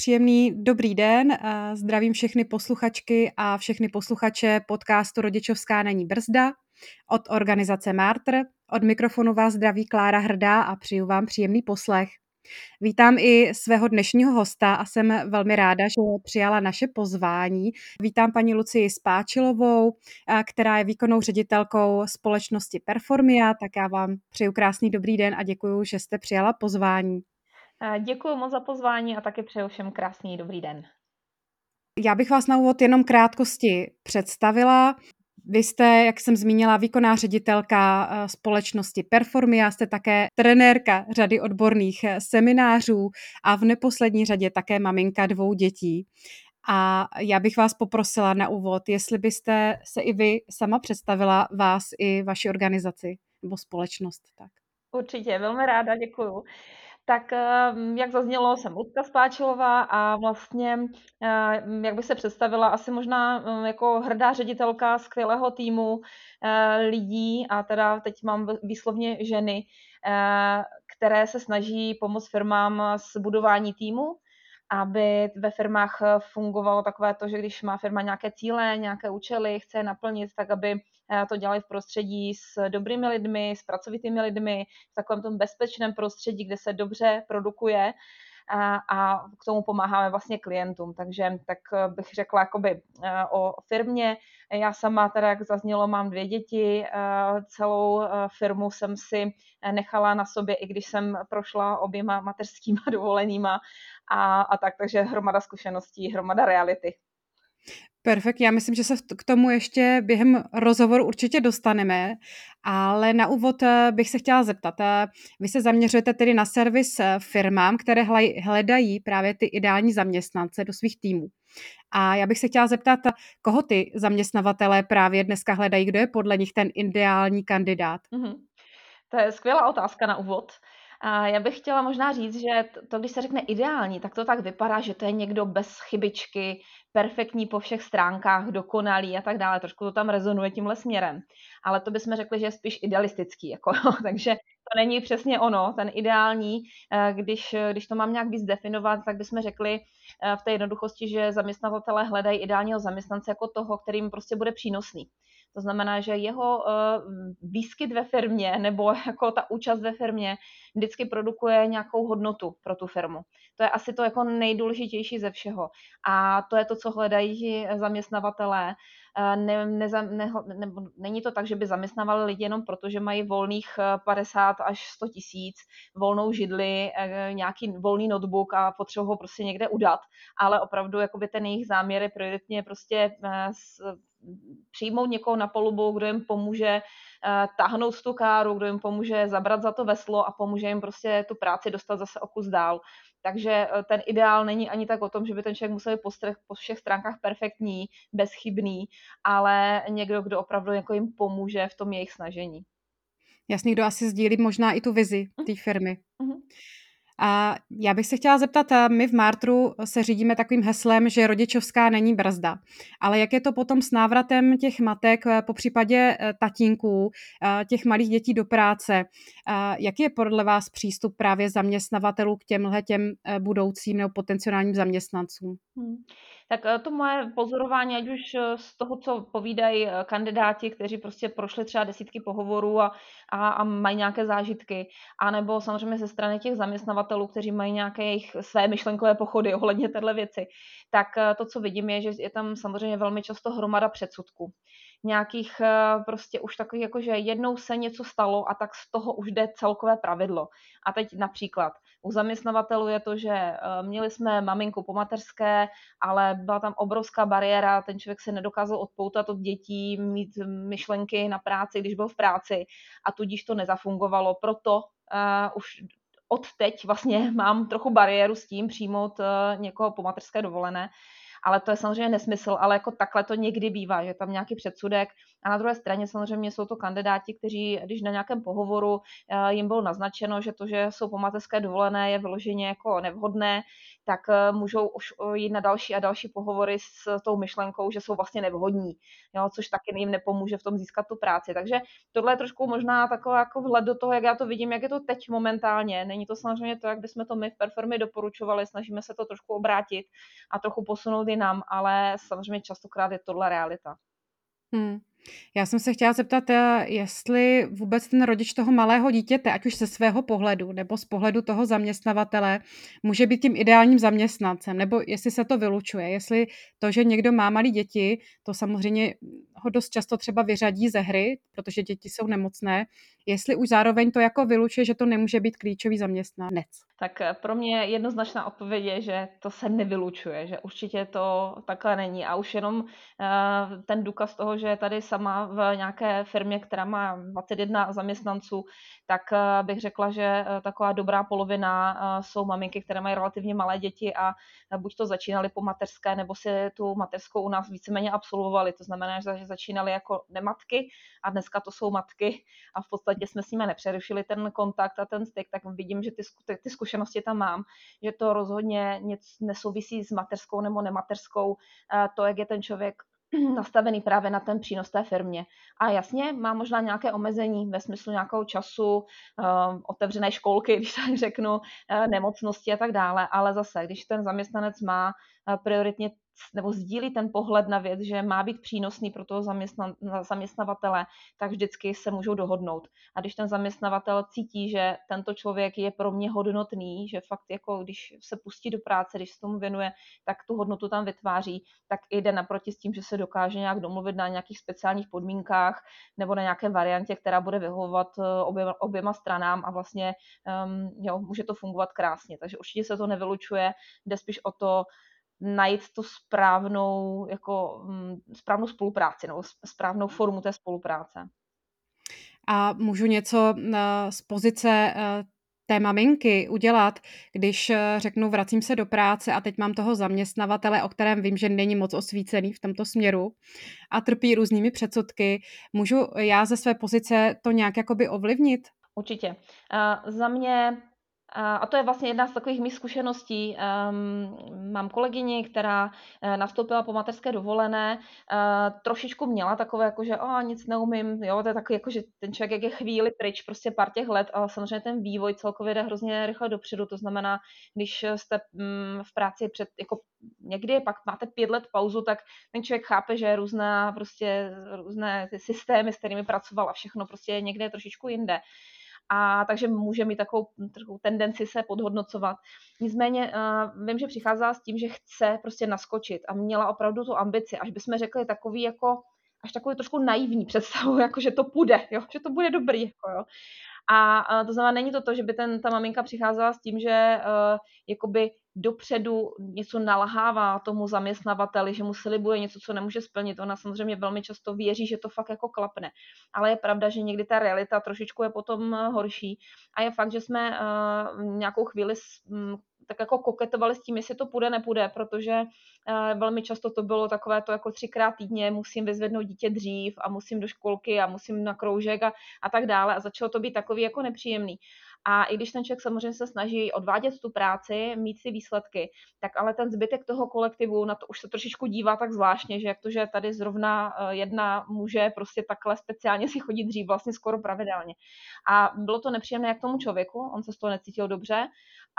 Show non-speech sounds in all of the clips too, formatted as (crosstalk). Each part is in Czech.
Příjemný dobrý den, zdravím všechny posluchačky a všechny posluchače podcastu Rodičovská není brzda od organizace Martr. Od mikrofonu vás zdraví Klára Hrdá a přeju vám příjemný poslech. Vítám i svého dnešního hosta a jsem velmi ráda, že přijala naše pozvání. Vítám paní Lucii Spáčilovou, která je výkonnou ředitelkou společnosti Performia, tak já vám přeju krásný dobrý den a děkuji, že jste přijala pozvání. Děkuji moc za pozvání a taky přeju všem krásný dobrý den. Já bych vás na úvod jenom krátkosti představila. Vy jste, jak jsem zmínila, výkonná ředitelka eh, společnosti Performia, jste také trenérka řady odborných eh, seminářů a v neposlední řadě také maminka dvou dětí. A já bych vás poprosila na úvod, jestli byste se i vy sama představila vás i vaši organizaci nebo společnost. Tak. Určitě, velmi ráda, děkuju. Tak ehm, jak zaznělo, jsem Lucka Spáčilová a vlastně, ehm, jak bych se představila, asi možná ehm, jako hrdá ředitelka skvělého týmu eh, lidí a teda teď mám výslovně ženy, eh, které se snaží pomoct firmám s budování týmu, aby ve firmách fungovalo takové to, že když má firma nějaké cíle, nějaké účely, chce je naplnit, tak aby to dělali v prostředí s dobrými lidmi, s pracovitými lidmi, v takovém tom bezpečném prostředí, kde se dobře produkuje a, k tomu pomáháme vlastně klientům. Takže tak bych řekla jakoby o firmě. Já sama teda, jak zaznělo, mám dvě děti, celou firmu jsem si nechala na sobě, i když jsem prošla oběma mateřskýma (laughs) dovolenýma a, a tak, takže hromada zkušeností, hromada reality. Perfekt, já myslím, že se k tomu ještě během rozhovoru určitě dostaneme, ale na úvod eh, bych se chtěla zeptat. Eh, vy se zaměřujete tedy na servis eh, firmám, které hledají právě ty ideální zaměstnance do svých týmů. A já bych se chtěla zeptat, koho ty zaměstnavatelé právě dneska hledají, kdo je podle nich ten ideální kandidát? Mm-hmm. To je skvělá otázka na úvod. A já bych chtěla možná říct, že to, když se řekne ideální, tak to tak vypadá, že to je někdo bez chybičky, perfektní po všech stránkách, dokonalý a tak dále. Trošku to tam rezonuje tímhle směrem. Ale to bychom řekli, že je spíš idealistický. Jako, (laughs) takže to není přesně ono, ten ideální. Eh, když, když to mám nějak víc definovat, tak bychom řekli eh, v té jednoduchosti, že zaměstnavatelé hledají ideálního zaměstnance jako toho, kterým prostě bude přínosný. To znamená, že jeho uh, výskyt ve firmě (laughs) nebo jako ta účast ve firmě vždycky produkuje nějakou hodnotu pro tu firmu. To je asi to jako nejdůležitější ze všeho. A to je to, co hledají zaměstnavatelé. Uh, ne, ne, ne, ne, není to tak, že by zaměstnávali lidi jenom proto, že mají volných 50 eh, až 100 tisíc, volnou židli, nějaký volný notebook a potřebují ho prostě někde udat, ale opravdu jakoby ten jejich záměr je prioritně prostě přijmout někoho na polubu, kdo jim pomůže uh, tahnout tu káru, kdo jim pomůže zabrat za to veslo a pomůže jim prostě tu práci dostat zase o kus dál. Takže eh, ten ideál není ani tak o tom, že by ten člověk musel být po, po všech stránkách perfektní, bezchybný, ale někdo, kdo opravdu jako jim pomůže v tom jejich snažení. Jasný, kdo asi sdílí možná i tu vizi mhm. té firmy. Mm-hmm. A já bych se chtěla zeptat, my v Martru se řídíme takovým heslem, že rodičovská není brzda. Ale jak je to potom s návratem těch matek, eh, po případě eh, tatínků, eh, těch malých dětí do práce? Jaký je podle vás přístup právě zaměstnavatelů k těmhle těm budoucím nebo potenciálním zaměstnancům? Hmm. Tak eh, to moje pozorování, ať už eh, z toho, co povídají eh, kandidáti, kteří prostě prošli třeba desítky pohovorů a, a, a mají nějaké zážitky, anebo samozřejmě ze strany těch zaměstnavatelů, kteří mají nějaké jejich své myšlenkové pochody ohledně téhle věci, tak to, co vidím, je, že je tam samozřejmě velmi často hromada předsudků nějakých prostě už takových, jako že jednou se něco stalo a tak z toho už jde celkové pravidlo. A teď například u zaměstnavatelů je to, že měli jsme maminku po mateřské, ale byla tam obrovská bariéra, ten člověk se nedokázal odpoutat od dětí, mít myšlenky na práci, když byl v práci a tudíž to nezafungovalo. Proto uh, už od teď vlastně (laughs) mám trochu bariéru s tím přijmout uh, někoho po mateřské dovolené, ale to je samozřejmě nesmysl, ale jako takhle to někdy bývá, že tam nějaký předsudek. A na druhé straně samozřejmě jsou to kandidáti, kteří, když na nějakém pohovoru eh, jim bylo naznačeno, že to, že jsou po mateřské dovolené, je vyloženě jako nevhodné, tak eh, můžou už eh, jít na další a další pohovory s tou myšlenkou, že jsou vlastně nevhodní, jo, což taky jim nepomůže v tom získat tu práci. Takže tohle je trošku možná taková jako vhled do toho, jak já to vidím, jak je to teď momentálně. Není to samozřejmě to, jak bychom to my v Performy doporučovali, snažíme se to trošku obrátit a trochu posunout jinam, ale samozřejmě častokrát je tohle realita. Hmm. Já jsem se chtěla zeptat, eh, jestli vůbec ten rodič toho malého dítěte, ať už ze svého pohledu nebo z pohledu toho zaměstnavatele, může být tím ideálním zaměstnancem, nebo jestli se to vylučuje, jestli to, že někdo má malé děti, to samozřejmě ho dost často třeba vyřadí ze hry, protože děti jsou nemocné, jestli už zároveň to jako vylučuje, že to nemůže být klíčový zaměstnanec. Tak eh, pro mě jednoznačná odpověď je, že to se nevylučuje, že určitě to takhle není a už jenom uh, ten důkaz toho, že tady sama v nějaké firmě, která má 21 zaměstnanců, tak uh, bych řekla, že taková dobrá polovina jsou maminky, které mají relativně malé děti a buď to začínali po mateřské, nebo si tu mateřskou u nás víceméně absolvovali. To znamená, že začínali jako nematky a dneska to jsou matky a v podstatě jsme s nimi nepřerušili ten kontakt a ten styk, tak vidím, že ty, ty zkušenosti tam mám, že to rozhodně nic nesouvisí s mateřskou nebo nemateřskou, to, jak je ten člověk (clears throat) nastavený právě na ten přínos té firmě. A jasně, má možná nějaké omezení ve smyslu nějakého času, otevřené školky, (laughs) když tak řeknu, nemocnosti a tak dále, ale zase, když ten zaměstnanec má prioritně nebo sdílí ten pohled na věc, že má být přínosný pro toho zaměstna, zaměstnavatele, tak vždycky se můžou dohodnout. A když ten zaměstnavatel cítí, že tento člověk je pro mě hodnotný, že fakt jako když se pustí do práce, když se tomu věnuje, tak tu hodnotu tam vytváří, tak jde naproti s tím, že se dokáže nějak domluvit na nějakých speciálních podmínkách nebo na nějaké variantě, která bude vyhovovat eh, oběma, oběma stranám a vlastně um, jo, může to fungovat krásně. Takže určitě se to nevylučuje, jde spíš o to, najít tu správnou, jako, mm, správnou spolupráci nebo správnou formu té spolupráce. A můžu něco eh, z pozice eh, té maminky udělat, když eh, řeknu, vracím se do práce a teď mám toho zaměstnavatele, o kterém vím, že není moc osvícený v tomto směru a trpí různými předsudky. Můžu já ze své pozice to nějak jakoby ovlivnit? Určitě. Uh, za mě a to je vlastně jedna z takových mých zkušeností. Mám kolegyni, která uh, nastoupila po mateřské dovolené, uh, trošičku měla takové, jako že oh, nic neumím, jo, to je takový, jako že ten člověk jak je chvíli pryč, prostě pár těch let, ale samozřejmě ten vývoj celkově jde hrozně rychle dopředu, to znamená, když jste um, v práci před, jako někdy, pak máte pět let pauzu, tak ten člověk chápe, že různá, prostě různé ty systémy, s kterými pracoval a všechno prostě někde je trošičku jinde a takže může mít takovou, takovou tendenci se podhodnocovat. Nicméně uh, vím, že přicházela s tím, že chce prostě naskočit a měla opravdu tu ambici, až bychom řekli takový jako až takový trošku naivní představu, (laughs) jako že to půjde, jo? že to bude dobrý. Jako, jo? A, a to znamená, není to to, že by ten, ta maminka přicházela s tím, že uh, jakoby dopředu něco nalhává tomu zaměstnavateli, že mu slibuje něco, co nemůže splnit. Ona samozřejmě velmi často věří, že to fakt jako klapne. Ale je pravda, že někdy ta realita trošičku je potom eh, horší. A je fakt, že jsme uh, nějakou chvíli tak jako koketovali s tím, jestli to půjde, nepůjde, protože uh, velmi často to bylo takové to jako třikrát týdně musím vyzvednout dítě dřív a musím do školky a musím na kroužek a, a tak dále a začalo to být takový jako nepříjemný. A i když ten člověk samozřejmě se snaží odvádět tu práci, mít si výsledky, tak ale ten zbytek toho kolektivu na to už se trošičku dívá tak zvláštně, že jak to, že tady zrovna eh, jedna může prostě takhle speciálně si chodit dřív, vlastně skoro pravidelně. A bylo to nepříjemné jak tomu člověku, on se z toho necítil dobře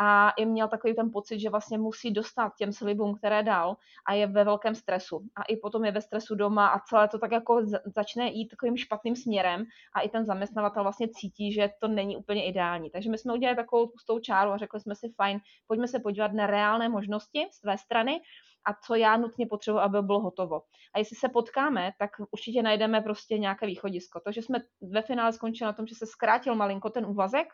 a i měl takový ten pocit, že vlastně musí dostat těm slibům, které dal a je ve velkém stresu. A i potom je ve stresu doma a celé to tak jako začne jít takovým špatným směrem a i ten zaměstnavatel vlastně cítí, že to není úplně ideální. Takže my jsme udělali takovou tou čáru a řekli jsme si, fajn, pojďme se podívat na reálné možnosti z tvé strany a co já nutně potřebuji, aby bylo hotovo. A jestli se potkáme, tak určitě najdeme prostě nějaké východisko. To, že jsme ve finále skončili na tom, že se zkrátil malinko ten úvazek,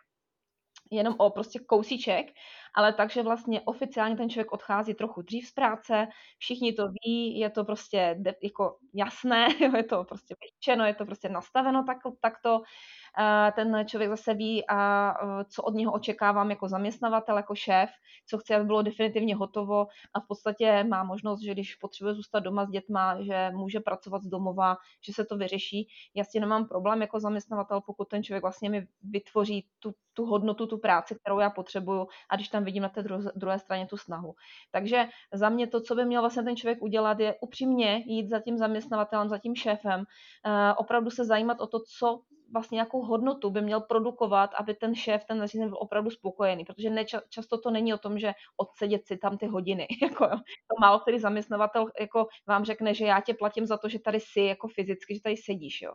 jenom o prostě kousíček, ale takže vlastně oficiálně ten člověk odchází trochu dřív z práce, všichni to ví, je to prostě jako jasné, (laughs) je to prostě vyčeno, je to prostě nastaveno tak, takto. Ten člověk zase ví, a co od něho očekávám jako zaměstnavatel, jako šéf, co chci, aby bylo definitivně hotovo. A v podstatě má možnost, že když potřebuje zůstat doma s dětma, že může pracovat z domova, že se to vyřeší. Já si nemám problém jako zaměstnavatel, pokud ten člověk vlastně mi vytvoří tu, tu hodnotu, tu práci, kterou já potřebuju. A když tam vidím na té druhé, straně tu snahu. Takže za mě to, co by měl vlastně ten člověk udělat, je upřímně jít za tím zaměstnavatelem, za tím šéfem, opravdu se zajímat o to, co vlastně nějakou hodnotu by měl produkovat, aby ten šéf, ten nařízený byl opravdu spokojený, protože ne, často to není o tom, že odsedět si tam ty hodiny. (laughs) Jako. To málo který zaměstnavatel jako vám řekne, že já tě platím za to, že tady jsi jako fyzicky, že tady sedíš. Jo.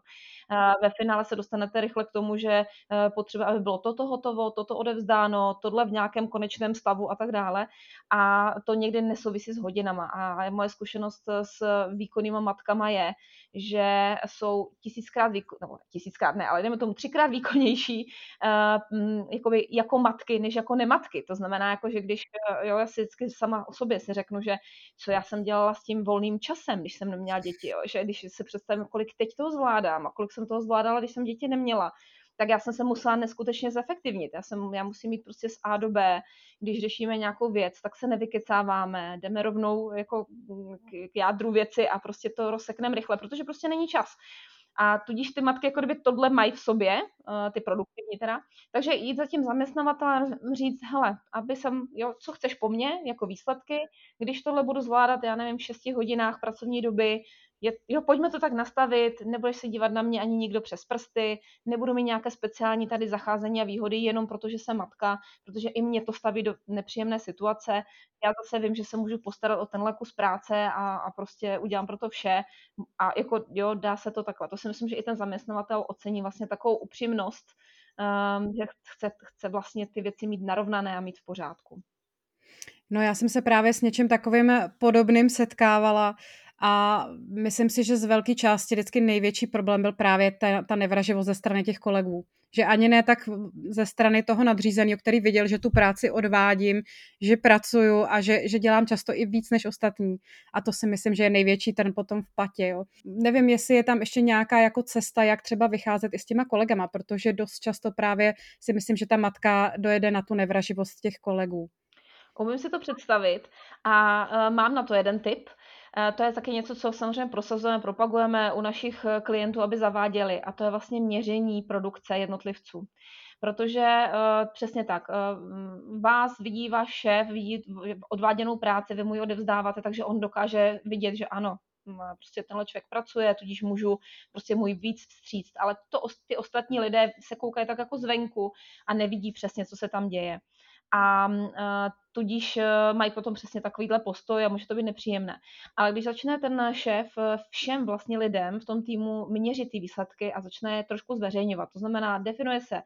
Ve finále se dostanete rychle k tomu, že eh, potřeba, aby bylo toto hotovo, toto odevzdáno, tohle v nějakém konečném stavu a tak dále. A to někdy nesouvisí s hodinama. A moje zkušenost s výkonnýma matkama je, že jsou tisíckrát, výkon, nebo tisíckrát ne, ale jdeme tomu třikrát výkonnější uh, jakoby, jako matky, než jako nematky. To znamená, jako, že když eh, jo, já si vždycky sama o sobě si řeknu, že co já jsem dělala s tím volným časem, když jsem neměla děti, jo, že když si představím, kolik teď toho zvládám a kolik jsem toho zvládala, když jsem děti neměla, tak já jsem se musela neskutečně zefektivnit. Já, jsem, já musím mít prostě z A do B. Když řešíme nějakou věc, tak se nevykecáváme, jdeme rovnou jako k jádru věci a prostě to rozsekneme rychle, protože prostě není čas. A tudíž ty matky jako kdyby tohle mají v sobě, eh, ty produktivní teda. Takže jít za tím zaměstnavatelem říct, hele, aby jsem, jo, co chceš po mně, jako výsledky, když tohle budu zvládat, já nevím, v 6 hodinách pracovní doby, je, jo, pojďme to tak nastavit, nebudeš se dívat na mě ani nikdo přes prsty, nebudu mít nějaké speciální tady zacházení a výhody jenom proto, že jsem matka, protože i mě to staví do nepříjemné situace. Já zase vím, že se můžu postarat o tenhle kus práce a, a prostě udělám pro to vše a jako jo, dá se to takhle. To si myslím, že i ten zaměstnavatel ocení vlastně takovou upřímnost, um, že chce, chce vlastně ty věci mít narovnané a mít v pořádku. No já jsem se právě s něčím takovým podobným setkávala a myslím si, že z velké části vždycky největší problém byl právě ta, ta nevraživost ze strany těch kolegů. Že ani ne tak ze strany toho nadřízeného, který viděl, že tu práci odvádím, že pracuju a že, že dělám často i víc než ostatní. A to si myslím, že je největší ten potom v patě. Jo. Nevím, jestli je tam ještě nějaká jako cesta, jak třeba vycházet i s těma kolegama, protože dost často právě si myslím, že ta matka dojede na tu nevraživost těch kolegů. Umím si to představit a uh, mám na to jeden tip. Uh, to je taky něco, co samozřejmě prosazujeme, propagujeme u našich e, klientů, aby zaváděli a to je vlastně měření produkce jednotlivců. Protože uh, přesně tak, vás vidí váš šéf, vidí odváděnou práci, vy mu ji odevzdáváte, takže on dokáže vidět, že ano, prostě tenhle člověk pracuje, tudíž můžu prostě můj víc vstříct. Ale to, ty ostatní lidé se koukají tak jako zvenku a nevidí přesně, co se tam děje a tudíž uh, mají potom přesně takovýhle postoj a může to být nepříjemné. Ale když začne ten šéf e, všem vlastně lidem v tom týmu měřit ty výsledky a začne je trošku zveřejňovat, to znamená, definuje se,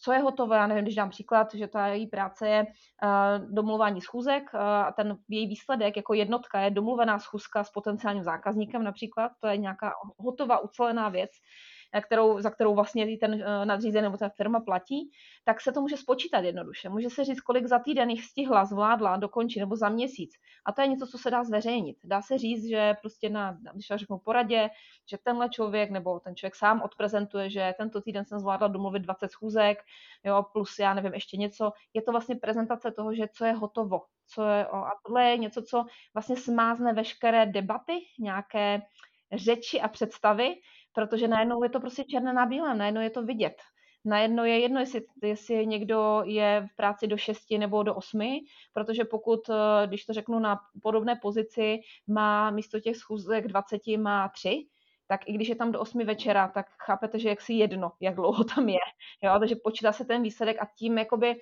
co je hotové, já nevím, když dám příklad, že ta její práce je uh, domluvání schůzek a ten její výsledek jako jednotka je domluvená schůzka s potenciálním zákazníkem například, to je nějaká hotová, ucelená věc, Eh, kterou, za kterou vlastně ten eh, nadřízený nebo ta firma platí, tak se to může spočítat jednoduše. Může se říct, kolik za týden jich stihla, zvládla, dokončit nebo za měsíc. A to je něco, co se dá zveřejnit. Dá se říct, že prostě na, když já řeknu poradě, že tenhle člověk nebo ten člověk sám odprezentuje, že tento týden jsem zvládla domluvit 20 schůzek, jo, plus já nevím ještě něco. Je to vlastně prezentace toho, že co je hotovo. Co je, a tohle je něco, co vlastně smázne veškeré debaty, nějaké řeči a představy, protože najednou je to prostě černé na bílém, najednou je to vidět. najednou je jedno, jestli, jestli někdo je v práci do 6 nebo do 8, protože pokud, eh, když to řeknu na podobné pozici, má místo těch schůzek 20 má 3, tak i když je tam do 8 večera, tak chápete, že jak si jedno, jak dlouho tam je. Jo? Takže počítá se ten výsledek a tím jakoby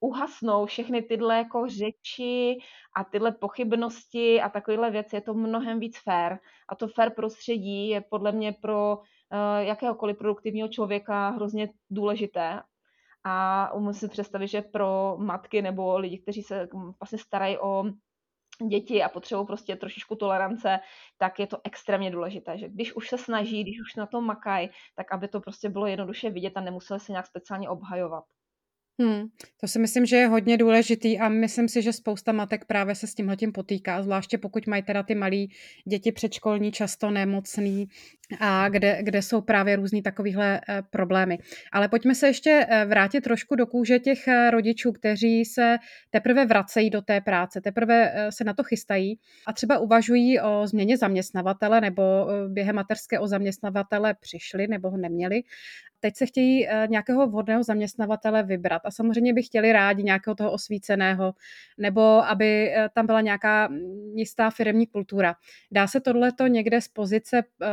uhasnou všechny tyhle jako řeči a tyhle pochybnosti a takovéhle věci. Je to mnohem víc fair. A to fair prostředí je podle mě pro uh, jakéhokoliv produktivního člověka hrozně důležité. A umím si představit, že pro matky nebo lidi, kteří se vlastně starají o děti a potřebují prostě trošičku tolerance, tak je to extrémně důležité, že když už se snaží, když už na to makají, tak aby to prostě bylo jednoduše vidět a nemuseli se nějak speciálně obhajovat. Hmm, to si myslím, že je hodně důležitý a myslím si, že spousta matek právě se s tímhletím potýká, zvláště pokud mají teda ty malí děti předškolní, často nemocný a kde, kde jsou právě různý takovýhle eh, problémy. Ale pojďme se ještě eh, vrátit trošku do kůže těch eh, rodičů, kteří se teprve vracejí do té práce, teprve se na to chystají a třeba uvažují o změně zaměstnavatele nebo během materské o zaměstnavatele přišli nebo ho neměli teď se chtějí nějakého vhodného zaměstnavatele vybrat a samozřejmě by chtěli rádi nějakého toho osvíceného, nebo aby tam byla nějaká jistá firmní kultura. Dá se tohleto někde z pozice eh,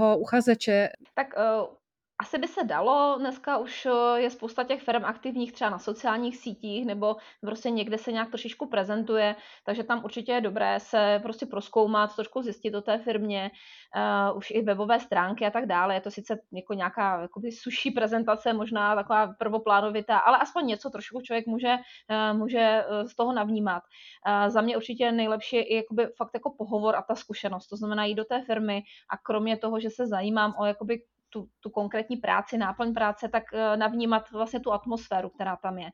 toho uchazeče? Tak asi by se dalo, dneska už eh, je spousta těch firm aktivních třeba na sociálních sítích nebo prostě někde se nějak trošičku prezentuje, takže tam určitě je dobré se prostě proskoumat, trošku zjistit o té firmě, uh, už i webové stránky a tak dále. Je to sice jako nějaká jakoby suší prezentace, možná taková prvoplánovitá, ale aspoň něco trošku člověk může, uh, může z toho navnímat. Uh, za mě určitě nejlepší je jakoby fakt jako pohovor a ta zkušenost. To znamená jít do té firmy a kromě toho, že se zajímám o jakoby tu, tu konkrétní práci, náplň práce, tak eh, navnímat vlastně tu atmosféru, která tam je.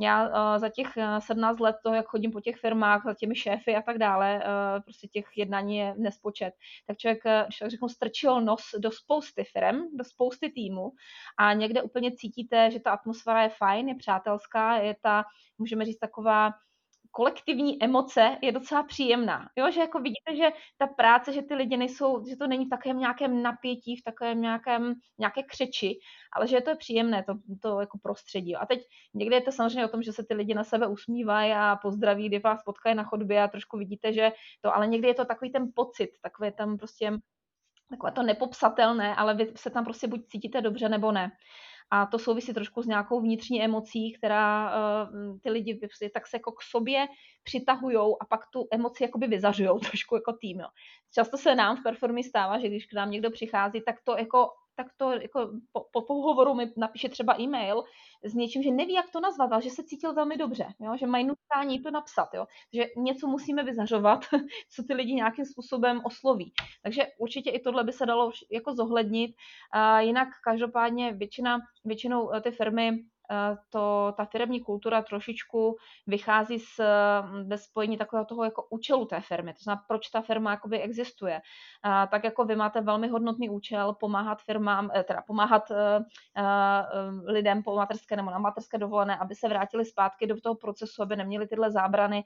Já uh, za těch 17 eh, let toho, jak chodím po těch firmách, za těmi šéfy a tak dále, prostě těch jednání je nespočet, tak člověk, když tak řeknu, strčil nos do spousty firm, do spousty týmů a někde úplně cítíte, že ta atmosféra je fajn, je přátelská, je ta, můžeme říct, taková kolektivní emoce je docela příjemná. Jo, že jako vidíte, že ta práce, že ty lidi nejsou, že to není v takovém nějakém napětí, v takovém nějakém, nějaké křeči, ale že to je příjemné, to, to jako prostředí. A teď někde je to samozřejmě o tom, že se ty lidi na sebe usmívají a pozdraví, kdy vás potkají na chodbě a trošku vidíte, že to, ale někdy je to takový ten pocit, takové tam prostě takové to nepopsatelné, ale vy se tam prostě buď cítíte dobře nebo ne. A to souvisí trošku s nějakou vnitřní emocí, která uh, ty lidi tak se jako k sobě přitahují a pak tu emoci jakoby vyzařují (laughs) trošku jako tým. Jo. Často se nám v performy stává, že když k nám někdo přichází, tak to jako tak to jako po, po pohovoru mi napíše třeba e-mail s něčím, že neví, jak to nazvat, ale že se cítil velmi dobře, jo? že mají nutkání to napsat, jo? že něco musíme vyzařovat, (laughs) co ty lidi nějakým způsobem osloví. Takže určitě i tohle by se dalo jako zohlednit. A jinak každopádně většina, většinou eh, ty firmy to, ta firmní kultura trošičku vychází z, ve mm, spojení takového toho jako účelu té firmy, to znamená, proč ta firma jakoby existuje. A tak jako vy máte velmi hodnotný účel pomáhat firmám, eh, teda pomáhat lidem po materské nebo na materské dovolené, aby se vrátili zpátky do toho procesu, aby neměli tyhle zábrany.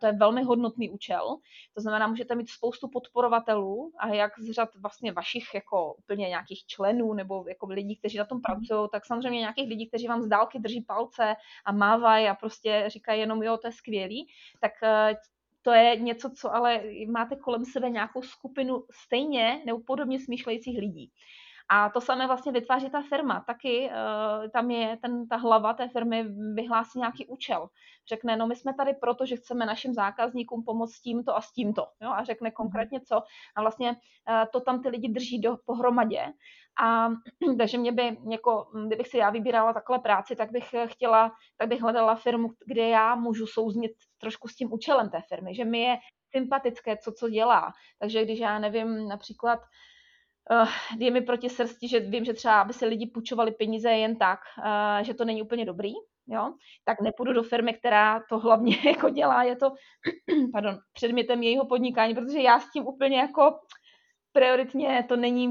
To je velmi hodnotný účel. To znamená, můžete mít spoustu podporovatelů a jak z řad vlastně vašich jako úplně nějakých členů nebo jako lidí, kteří na tom mhm. pracují, tak samozřejmě nějakých lidí, kteří vám z dálky drží palce a mávají a prostě říkají jenom jo, to je skvělý, tak eh, to je něco, co ale máte kolem sebe nějakou skupinu stejně nebo podobně smýšlejících lidí. A to samé vlastně vytváří ta firma. Taky uh, tam je ten, ta hlava té firmy vyhlásí nějaký účel. Řekne, no my jsme tady proto, že chceme našim zákazníkům pomoct s tímto a s tímto. Jo? A řekne mhm. konkrétně co. A vlastně uh, to tam ty lidi drží do, pohromadě. A (clears throat) takže mě by, jako, kdybych si já vybírala takhle práci, tak bych chtěla, tak bych hledala firmu, kde já můžu souznit trošku s tím účelem té firmy, že mi je sympatické, co co dělá. Takže když já nevím, například uh, je mi proti srsti, že vím, že třeba aby se lidi půjčovali peníze jen tak, uh, že to není úplně dobrý, jo, tak nepůjdu do firmy, která to hlavně (laughs) jako dělá, je to, (clears throat) pardon, předmětem jejího podnikání, protože já s tím úplně jako prioritně to není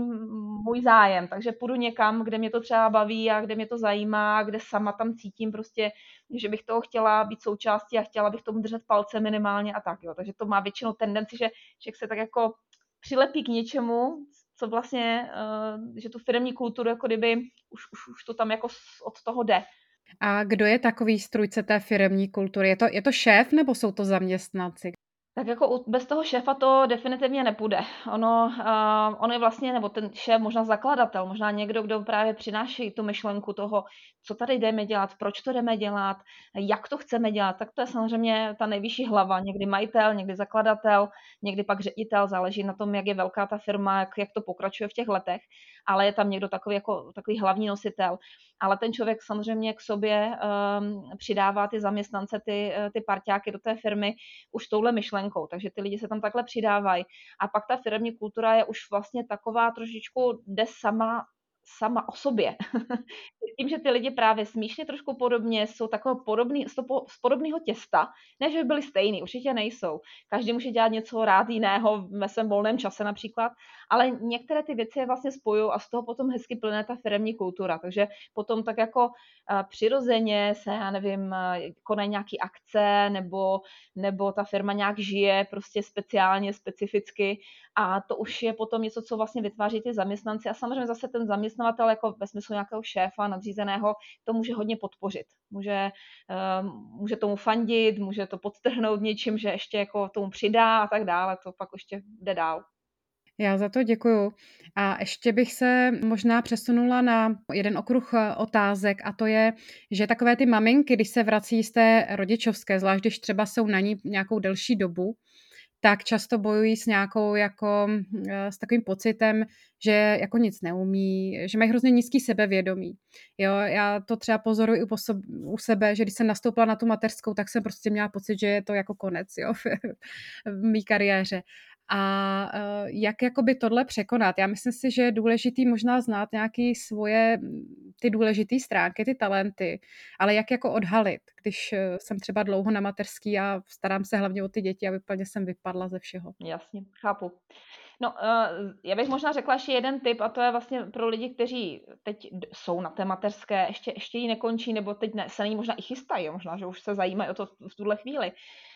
můj zájem, takže půjdu někam, kde mě to třeba baví a kde mě to zajímá, kde sama tam cítím prostě, že bych toho chtěla být součástí a chtěla bych tomu držet palce minimálně a tak, jo. Takže to má většinou tendenci, že člověk se tak jako přilepí k něčemu, co vlastně, uh, že tu firmní kulturu jako kdyby už, už, už to tam jako od toho jde. A kdo je takový strujce té firmní kultury? Je to, je to šéf nebo jsou to zaměstnanci? Tak jako bez toho šéfa to definitivně nepůjde. Ono, uh, on je vlastně, nebo ten šéf možná zakladatel, možná někdo, kdo právě přináší tu myšlenku toho, co tady jdeme dělat, proč to jdeme dělat, jak to chceme dělat, tak to je samozřejmě ta nejvyšší hlava, někdy majitel, někdy zakladatel, někdy pak ředitel, záleží na tom, jak je velká ta firma, jak, jak to pokračuje v těch letech, ale je tam někdo takový, jako, takový hlavní nositel. Ale ten člověk samozřejmě k sobě um, přidává ty zaměstnance, ty, ty parťáky do té firmy už touhle myšlenkou, takže ty lidi se tam takhle přidávají. A pak ta firmní kultura je už vlastně taková trošičku, jde sama sama o sobě. (laughs) Tím, že ty lidi právě smýšlí trošku podobně, jsou takové podobný, z podobného těsta, ne, že by byli stejný, určitě nejsou. Každý může dělat něco rád jiného ve svém volném čase například, ale některé ty věci je vlastně spojují a z toho potom hezky plyne ta firmní kultura. Takže potom tak jako přirozeně se, já nevím, konají nějaký akce nebo, nebo ta firma nějak žije prostě speciálně, specificky a to už je potom něco, co vlastně vytváří ty zaměstnanci a samozřejmě zase ten zaměstnavatel jako ve smyslu nějakého šéfa nadřízeného to může hodně podpořit. Může, může tomu fandit, může to podtrhnout něčím, že ještě jako tomu přidá a tak dále, to pak ještě jde dál. Já za to děkuju. A ještě bych se možná přesunula na jeden okruh eh, otázek a to je, že takové ty maminky, když se vrací z té rodičovské, zvlášť když třeba jsou na ní nějakou delší dobu, tak často bojují s nějakou jako, eh, s takovým pocitem, že jako nic neumí, že mají hrozně nízký sebevědomí. Jo, já to třeba pozoruji u, u sebe, že když jsem nastoupila na tu mateřskou, tak jsem prostě měla pocit, že je to jako konec, jo, v, (laughs) v mý kariéře. A uh, jak jakoby tohle překonat? Já myslím si, že je důležitý možná znát nějaké svoje ty důležité stránky, ty talenty, ale jak jako odhalit, když e, jsem třeba dlouho na mateřský a starám se hlavně o ty děti a vypadně jsem vypadla ze všeho. Jasně, chápu. No, uh, já bych možná řekla ještě jeden tip a to je vlastně pro lidi, kteří teď jsou na té mateřské, ještě, ještě ji nekončí, nebo teď ne, se na ní možná i chystají, možná, že už se zajímají o to v tuhle chvíli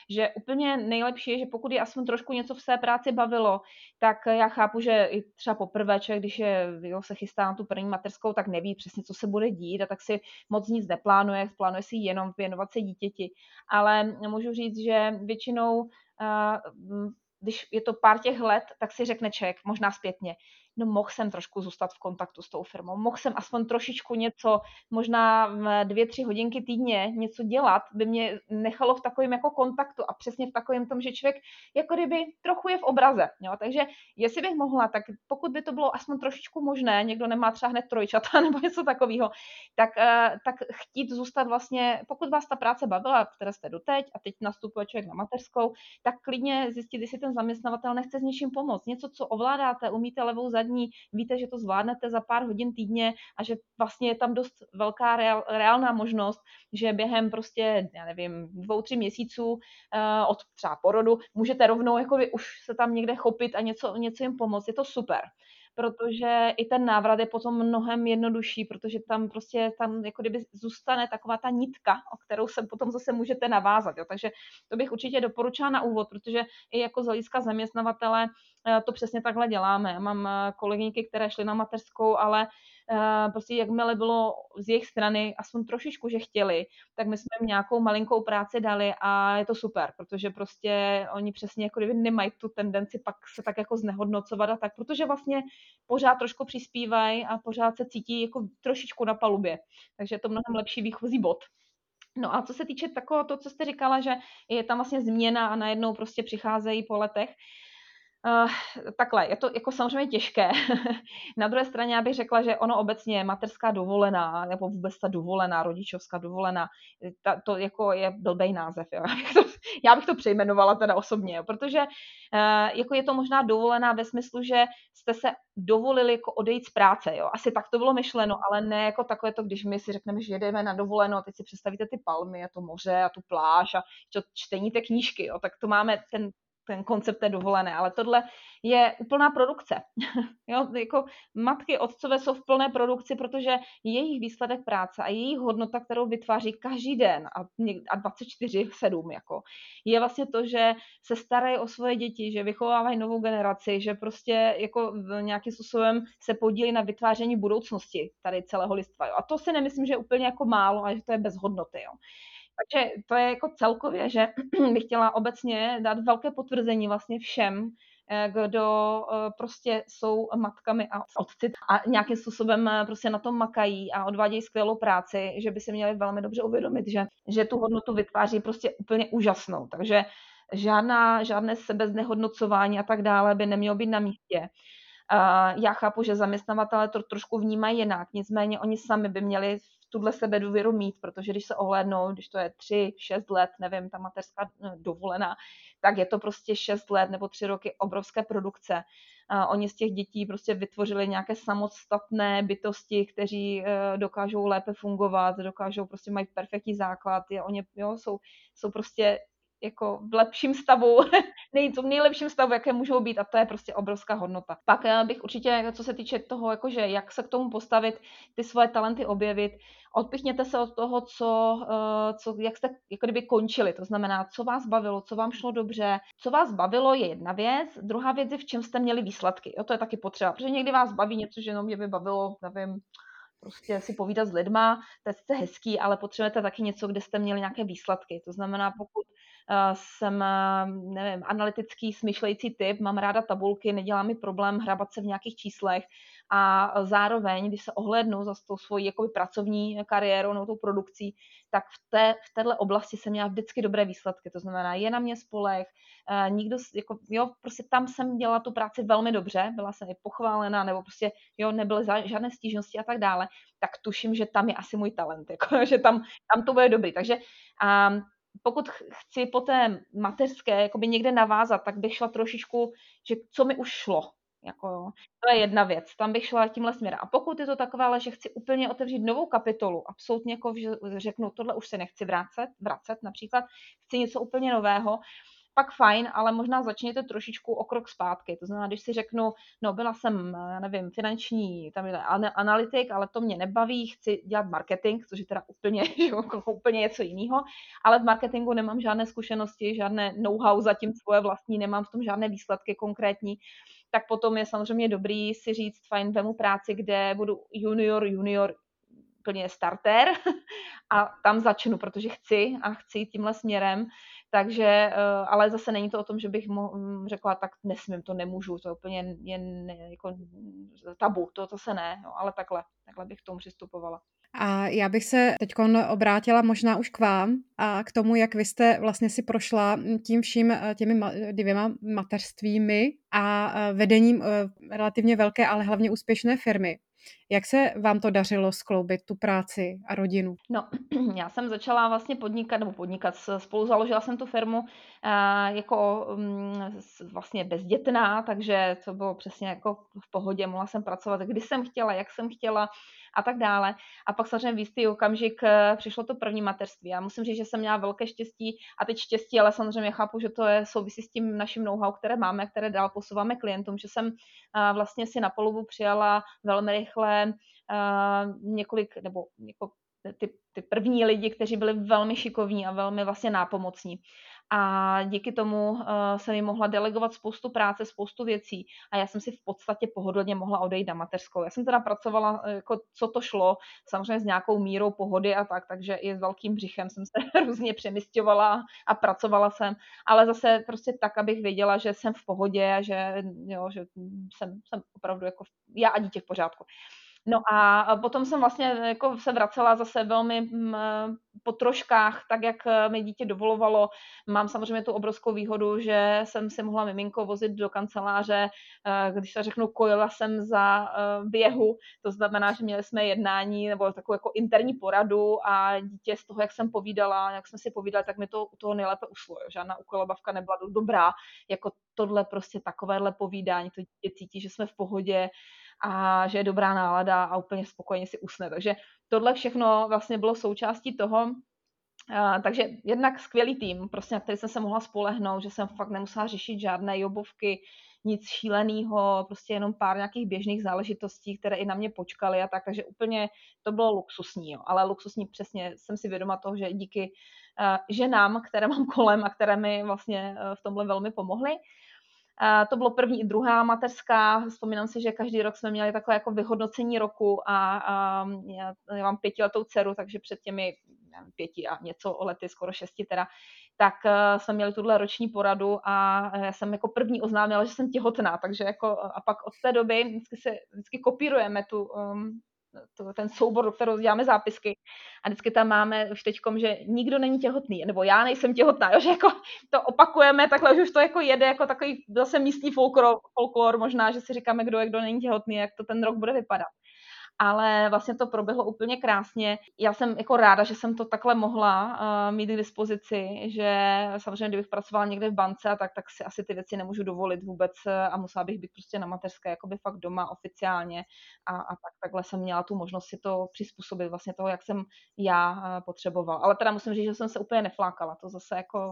že úplně nejlepší je, že pokud je aspoň trošku něco v své práci bavilo, tak já chápu, že i třeba poprvé člověk, když je, jo, se chystá na tu první mateřskou, tak neví přesně, co se bude dít a tak si moc nic neplánuje, plánuje si jenom věnovat se dítěti. Ale můžu říct, že většinou uh, když je to pár těch let, tak si řekne člověk, možná zpětně, no mohl jsem trošku zůstat v kontaktu s tou firmou, mohl jsem aspoň trošičku něco, možná dvě, tři hodinky týdně něco dělat, by mě nechalo v takovém jako kontaktu a přesně v takovém tom, že člověk jako kdyby trochu je v obraze. Jo? Takže jestli bych mohla, tak pokud by to bylo aspoň trošičku možné, někdo nemá třeba hned trojčata (laughs) nebo něco takového, tak, eh, tak chtít zůstat vlastně, pokud vás ta práce bavila, které jste doteď a teď nastupuje člověk na mateřskou, tak klidně zjistit, jestli ten zaměstnavatel nechce s něčím pomoct. Něco, co ovládáte, umíte levou zadní zadní, víte, že to zvládnete za pár hodin týdně a že vlastně je tam dost velká reál, reálná možnost, že během prostě, já nevím, dvou, tři měsíců uh, od třeba porodu můžete rovnou jako už se tam někde chopit a něco, něco jim pomoct. Je to super protože i ten návrat je potom mnohem jednodušší, protože tam prostě tam jako kdyby zůstane taková ta nitka, o kterou se potom zase můžete navázat. Jo. Takže to bych určitě doporučila na úvod, protože i jako z hlediska zaměstnavatele eh, to přesně takhle děláme. Já mám eh, kolegynky, které šly na mateřskou, ale Eh, prostě jakmile bylo z jejich strany aspoň trošičku, že chtěli, tak my jsme jim nějakou malinkou práci dali a je to super, protože prostě oni přesně jako kdyby nemají tu tendenci pak se tak jako znehodnocovat a tak, protože vlastně pořád trošku přispívají a pořád se cítí jako trošičku na palubě. Takže je to mnohem lepší výchozí bod. No a co se týče takového, to, co jste říkala, že je tam vlastně změna a najednou prostě přicházejí po letech, Uh, takhle, je to jako samozřejmě těžké. (laughs) Na druhé straně já bych řekla, že ono obecně mateřská dovolená, nebo vůbec ta dovolená, rodičovská dovolená, ta, to jako je blbej název. Jo. (laughs) Já, bych to, já bych to přejmenovala teda osobně, jo, protože uh, jako je to možná dovolená ve smyslu, že jste se dovolili jako odejít z práce. Jo. Asi tak to bylo myšleno, ale ne jako takové to, když my si řekneme, že jedeme na dovolenou a teď si představíte ty palmy a to moře a tu pláž a čtení té knížky, jo, tak to máme ten ten koncept té dovolené, ale tohle je úplná produkce. (laughs) jo, jako matky, otcové jsou v plné produkci, protože jejich výsledek práce a jejich hodnota, kterou vytváří každý den a, a 24-7, jako, je vlastně to, že se starají o svoje děti, že vychovávají novou generaci, že prostě jako nějakým způsobem se podílí na vytváření budoucnosti tady celého lidstva. Jo. A to si nemyslím, že je úplně jako málo a že to je bez hodnoty. Jo. Takže to je jako celkově, že (clears throat) bych chtěla obecně dát velké potvrzení vlastně všem, eh, kdo eh, prostě jsou matkami a otci a nějakým způsobem eh, prostě na tom makají a odvádějí skvělou práci, že by si měli velmi dobře uvědomit, že, že tu hodnotu vytváří prostě úplně úžasnou. Takže žádná, žádné sebeznehodnocování a tak dále by nemělo být na místě. Já chápu, že zaměstnavatele to trošku vnímají jinak, nicméně oni sami by měli tuhle sebedůvěru mít, protože když se ohlédnou, když to je 3, 6 let, nevím, ta mateřská eh, dovolená, tak je to prostě 6 let nebo 3 roky obrovské produkce. Oni z těch dětí prostě vytvořili nějaké samostatné bytosti, kteří uh, dokážou lépe fungovat, dokážou prostě mají perfektní základ, je, oni jo, jsou, jsou prostě jako v lepším stavu, (laughs) nej, v nejlepším stavu, jaké můžou být a to je prostě obrovská hodnota. Pak eh, bych určitě, co se týče toho, jakože jak se k tomu postavit, ty svoje talenty objevit, odpichněte se od toho, co, eh, co, jak jste jako kdyby končili, to znamená, co vás bavilo, co vám šlo dobře. Co vás bavilo je jedna věc, druhá věc je, v čem jste měli výsledky. Jo, to je taky potřeba, protože někdy vás baví něco, že jenom mě by bavilo, nevím, prostě si povídat s lidma, to je sice hezký, ale potřebujete taky něco, kde jste měli nějaké výsledky. To znamená, pokud jsem, uh, nevím, analytický, smyšlející typ, mám ráda tabulky, nedělá mi problém hrabat se v nějakých číslech, a zároveň, když se ohlednu za tou svojí jakoby, pracovní kariérou nebo tou produkcí, tak v, té, v téhle oblasti jsem měla vždycky dobré výsledky. To znamená, je na mě spolech, uh, nikdo, jako, jo, prostě tam jsem dělala tu práci velmi dobře, byla jsem i pochválená, nebo prostě, jo, nebyly žádné stížnosti a tak dále, tak tuším, že tam je asi můj talent, jako, (laughs) že tam, tam to bude dobrý. Takže um, pokud chci po té mateřské jakoby někde navázat, tak bych šla trošičku, že co mi už šlo, jako, to je jedna věc, tam bych šla tímhle směrem. A pokud je to takové, ale že chci úplně otevřít novou kapitolu, absolutně jako, že řeknu, tohle už se nechci vracet, vracet například, chci něco úplně nového, pak fajn, ale možná začněte trošičku o krok zpátky. To znamená, když si řeknu, no byla jsem, já nevím, finanční tam je analytik, ale to mě nebaví, chci dělat marketing, což je teda úplně, (laughs) jako úplně něco jiného, ale v marketingu nemám žádné zkušenosti, žádné know-how zatím svoje vlastní, nemám v tom žádné výsledky konkrétní, tak potom je samozřejmě dobrý si říct, fajn, vemu práci, kde budu junior, junior, úplně starter (laughs) a tam začnu, protože chci a chci tímhle směrem, takže, eh, ale zase není to o tom, že bych mo- mm, řekla, tak nesmím, to nemůžu, to je úplně jen jako tabu, to, to se ne, no, ale takhle, takhle bych k tomu přistupovala. A já bych se teď obrátila možná už k vám a k tomu, jak vy jste vlastně si prošla tím vším eh, těmi dvěma mateřstvími a eh, vedením relativně velké, ale hlavně úspěšné firmy. Jak se vám to dařilo skloubit tu práci a rodinu? No, (clears throat) já jsem začala vlastně podnikat, nebo podnikat, spolu založila jsem tu firmu uh, jako um, vlastně bezdětná, takže to bylo přesně jako v pohodě, mohla jsem pracovat, kdy jsem chtěla, jak jsem chtěla a tak dále. A pak samozřejmě v jistý okamžik eh, přišlo to první mateřství. Já musím říct, že jsem měla velké štěstí a teď štěstí, ale samozřejmě chápu, že to je souvisí s tím naším know-how, které máme, které dál posouváme klientům, že jsem eh, vlastně si na polovu přijala velmi rychle eh, několik, nebo jako ty, ty první lidi, kteří byli velmi šikovní a velmi vlastně nápomocní a díky tomu uh, jsem mi mohla delegovat spoustu práce, spoustu věcí a já jsem si v podstatě pohodlně mohla odejít na mateřskou. Já jsem teda pracovala, eh, jako co to šlo, samozřejmě s nějakou mírou pohody a tak, takže i s velkým břichem jsem se (laughs) různě přemysťovala a pracovala jsem, ale zase prostě tak, abych věděla, že jsem v pohodě a že, jo, že jsem, jsem opravdu jako já a dítě v pořádku. No a potom jsem vlastně jako se vracela zase velmi mm, po troškách, tak jak eh, mi dítě dovolovalo. Mám samozřejmě tu obrovskou výhodu, že jsem si mohla miminko vozit do kanceláře, eh, když se řeknu, kojila jsem za eh, běhu, to znamená, že měli jsme jednání nebo takovou jako interní poradu a dítě z toho, jak jsem povídala, jak jsme si povídali, tak mi to u toho nejlépe ušlo. Jo. Žádná ukolobavka nebyla dobrá, jako tohle prostě takovéhle povídání, to dítě cítí, že jsme v pohodě, a že je dobrá nálada a úplně spokojeně si usne. Takže tohle všechno vlastně bylo součástí toho, Uh, takže jednak skvělý tým, prostě na který jsem se mohla spolehnout, že jsem fakt nemusela řešit žádné jobovky, nic šíleného, prostě jenom pár nějakých běžných záležitostí, které i na mě počkaly a tak, takže úplně to bylo luxusní, jo. ale luxusní přesně jsem si vědoma toho, že díky uh, ženám, které mám kolem a které mi vlastně uh, v tomhle velmi pomohly, to bylo první i druhá mateřská. Vzpomínám si, že každý rok jsme měli takové jako vyhodnocení roku a, a já, mám pětiletou dceru, takže před těmi nevím, pěti a něco lety, skoro šesti teda, tak uh, jsme měli tuhle roční poradu a já jsem jako první oznámila, že jsem těhotná, takže jako a pak od té doby vždycky se vždycky kopírujeme tu, um, to, ten soubor, do kterého děláme zápisky. A vždycky tam máme už teďkom, že nikdo není těhotný, nebo já nejsem těhotná, jo, že jako to opakujeme, takhle už to jako jede jako takový zase místní folklor, folklor možná, že si říkáme, kdo je, kdo není těhotný, jak to ten rok bude vypadat ale vlastně to proběhlo úplně krásně. Já jsem jako ráda, že jsem to takhle mohla uh, mít k dispozici, že samozřejmě, kdybych pracovala někde v bance, tak, tak si asi ty věci nemůžu dovolit vůbec eh, a musela bych být prostě na mateřské jakoby fakt doma oficiálně a, a tak, takhle jsem měla tu možnost si to přizpůsobit vlastně toho, jak jsem já uh, potřebovala. Ale teda musím říct, že jsem se úplně neflákala, to zase jako,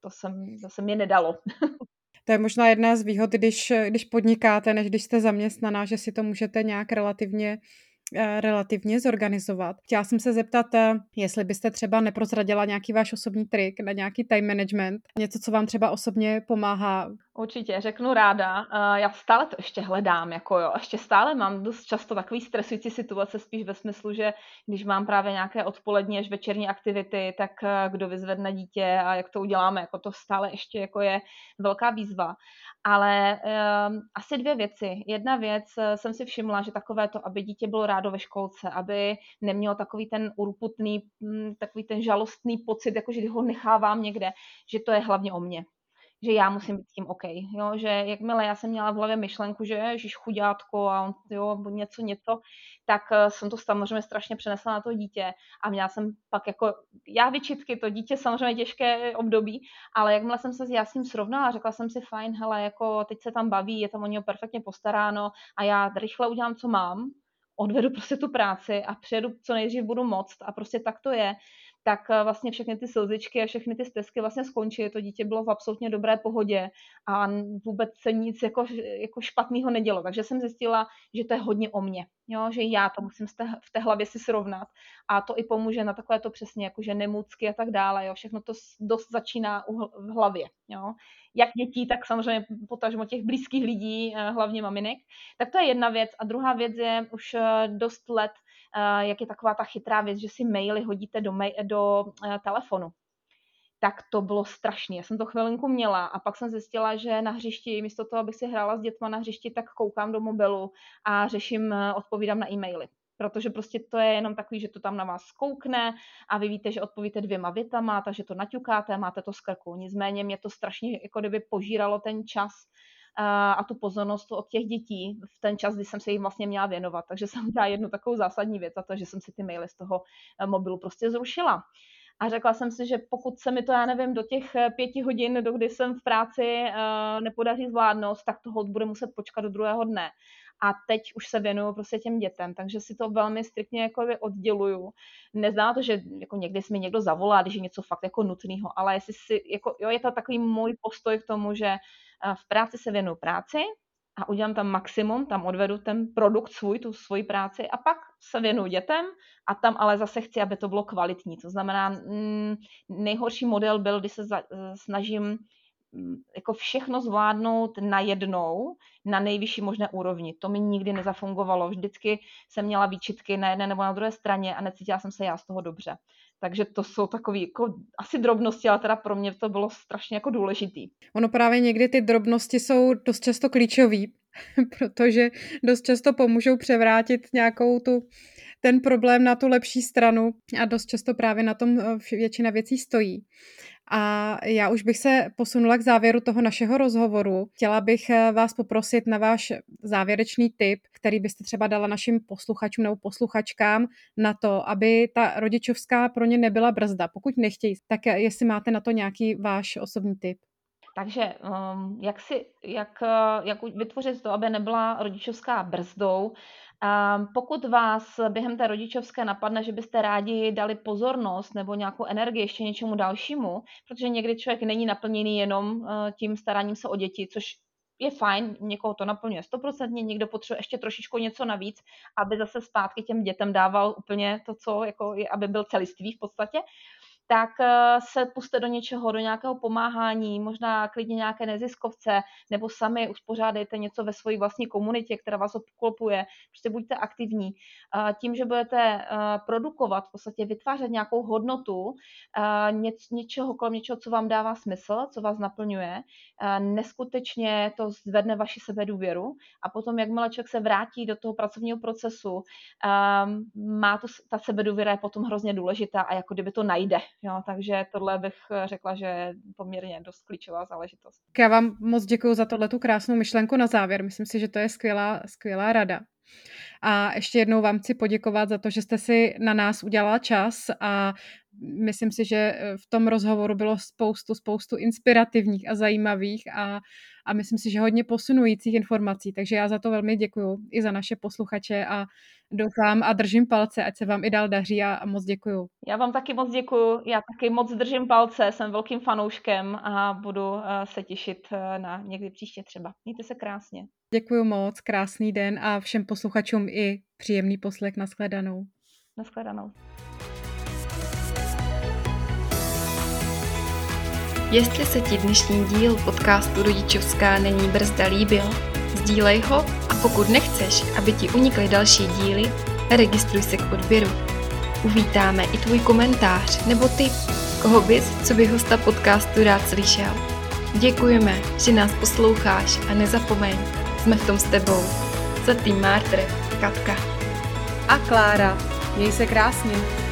to jsem, to se mě nedalo. (laughs) To je možná jedna z výhod, když, když podnikáte, než když jste zaměstnaná, že si to můžete nějak relativně relativně zorganizovat. Chtěla jsem se zeptat, eh, jestli byste třeba neprozradila nějaký váš osobní trik na nějaký time management, něco, co vám třeba osobně pomáhá. Určitě, řeknu ráda. Eh, já stále to ještě hledám, jako jo. Ještě stále mám dost často takový stresující situace, spíš ve smyslu, že když mám právě nějaké odpolední až večerní aktivity, tak kdo vyzvedne dítě a jak to uděláme, jako to stále ještě jako je velká výzva. Ale um, asi dvě věci. Jedna věc jsem si všimla, že takové to, aby dítě bylo rádo ve školce, aby nemělo takový ten urputný, mm, takový ten žalostný pocit, jako že ho nechávám někde, že to je hlavně o mně že já musím být s tím OK. Jo? Že jakmile já jsem měla v hlavě myšlenku, že ježiš chudátko a on, jo, něco, něco, tak eh, jsem to samozřejmě strašně přenesla na to dítě a měla jsem pak jako, já vyčitky, to dítě samozřejmě těžké období, ale jakmile jsem se s Jasím srovnala, řekla jsem si fajn, hele, jako teď se tam baví, je tam o něho perfektně postaráno a já rychle udělám, co mám, odvedu prostě tu práci a přijedu co nejdřív budu moct a prostě tak to je, tak eh, vlastně všechny ty slzičky a všechny ty stezky vlastně skončily. To dítě bylo v absolutně dobré pohodě a vůbec se nic jako, jako špatného nedělo. Takže jsem zjistila, že to je hodně o mně, jo? že já to musím v té hlavě si srovnat a to i pomůže na takové to přesně, jakože nemůcky a tak dále. Jo? Všechno to dost začíná v hlavě. Jo? Jak dětí, tak samozřejmě potažmo těch blízkých lidí, eh, hlavně maminek. Tak to je jedna věc. A druhá věc je už eh, dost let jak je taková ta chytrá věc, že si maily hodíte do, mail, do eh, telefonu. Tak to bylo strašné. Já jsem to chvilinku měla a pak jsem zjistila, že na hřišti, místo toho, abych si hrála s dětma na hřišti, tak koukám do mobilu a řeším, eh, odpovídám na e-maily protože prostě to je jenom takový, že to tam na vás koukne a vy víte, že odpovíte dvěma větama, takže to naťukáte, máte to z krku. Nicméně mě to strašně jako kdyby požíralo ten čas a tu pozornost od těch dětí v ten čas, kdy jsem se jim vlastně měla věnovat. Takže jsem udělala jednu takovou zásadní věc a to, že jsem si ty maily z toho eh, mobilu prostě zrušila. A řekla jsem si, že pokud se mi to, já nevím, do těch eh, pěti hodin, do kdy jsem v práci, uh, nepodaří zvládnout, tak toho bude muset počkat do druhého dne. A teď už se věnuju prostě těm dětem, takže si to velmi striktně jako odděluju. Neznamená to, že jako někdy si mi někdo zavolá, když je něco fakt jako nutného, ale jestli si, jako, jo, je to takový můj postoj k tomu, že v práci se věnuju práci a udělám tam maximum, tam odvedu ten produkt svůj, tu svoji práci a pak se věnuju dětem a tam ale zase chci, aby to bylo kvalitní. To znamená, mm, nejhorší model byl, kdy se za, snažím mm, jako všechno zvládnout najednou na nejvyšší možné úrovni. To mi nikdy nezafungovalo. Vždycky jsem měla výčitky na jedné nebo na druhé straně a necítila jsem se já z toho dobře. Takže to jsou takové jako asi drobnosti, ale teda pro mě to bylo strašně jako důležitý. Ono právě někdy ty drobnosti jsou dost často klíčové, (laughs) protože dost často pomůžou převrátit nějakou tu ten problém na tu lepší stranu a dost často právě na tom eh, většina věcí stojí. A já už bych se posunula k závěru toho našeho rozhovoru. Chtěla bych eh, vás poprosit na váš závěrečný tip, který byste třeba dala našim posluchačům nebo posluchačkám na to, aby ta rodičovská pro ně nebyla brzda. Pokud nechtějí, tak jestli máte na to nějaký váš osobní tip. Takže um, jak, si, jak, jak vytvořit to, aby nebyla rodičovská brzdou, um, pokud vás během té rodičovské napadne, že byste rádi dali pozornost nebo nějakou energii ještě něčemu dalšímu, protože někdy člověk není naplněný jenom uh, tím staráním se o děti, což je fajn, někoho to naplňuje stoprocentně, někdo potřebuje ještě trošičku něco navíc, aby zase zpátky těm dětem dával úplně to, co, jako, aby byl celistvý v podstatě tak eh, se puste do něčeho, do nějakého pomáhání, možná klidně nějaké neziskovce, nebo sami uspořádejte něco ve své vlastní komunitě, která vás obklopuje. Prostě buďte aktivní. Tím, že budete eh, produkovat, v podstatě vytvářet nějakou hodnotu, eh, něč, něčeho kolem něčeho, co vám dává smysl, co vás naplňuje, neskutečně to zvedne vaši sebedůvěru a potom, jakmile člověk se vrátí do toho pracovního procesu, má to, ta sebedůvěra je potom hrozně důležitá a jako kdyby to najde Jo, takže tohle bych eh, řekla, že je poměrně dost klíčová záležitost. Já vám moc děkuji za tohle tu krásnou myšlenku na závěr. Myslím si, že to je skvělá, skvělá rada. A ještě jednou vám chci poděkovat za to, že jste si na nás udělala čas a myslím si, že eh, v tom rozhovoru bylo spoustu, spoustu inspirativních a zajímavých a, a myslím si, že hodně posunujících informací, takže já za to velmi děkuji i za naše posluchače a doufám a držím palce, ať se vám i dál daří a, moc děkuji. Já vám taky moc děkuji, já taky moc držím palce, jsem velkým fanouškem a budu uh, se těšit uh, na někdy příště třeba. Mějte se krásně. Děkuji moc, krásný den a všem posluchačům i příjemný poslech. Naschledanou. Naschledanou. Jestli se ti dnešní díl podcastu Rodičovská není brzda líbil, sdílej ho a pokud nechceš, aby ti unikly další díly, registruj se k odběru. Uvítáme i tvůj komentář nebo tip, koho bys, co by hosta podcastu rád slyšel. Děkujeme, že nás posloucháš a nezapomeň, jsme v tom s tebou. Za tým Mártr, Katka. A Klára. Měj se krásně.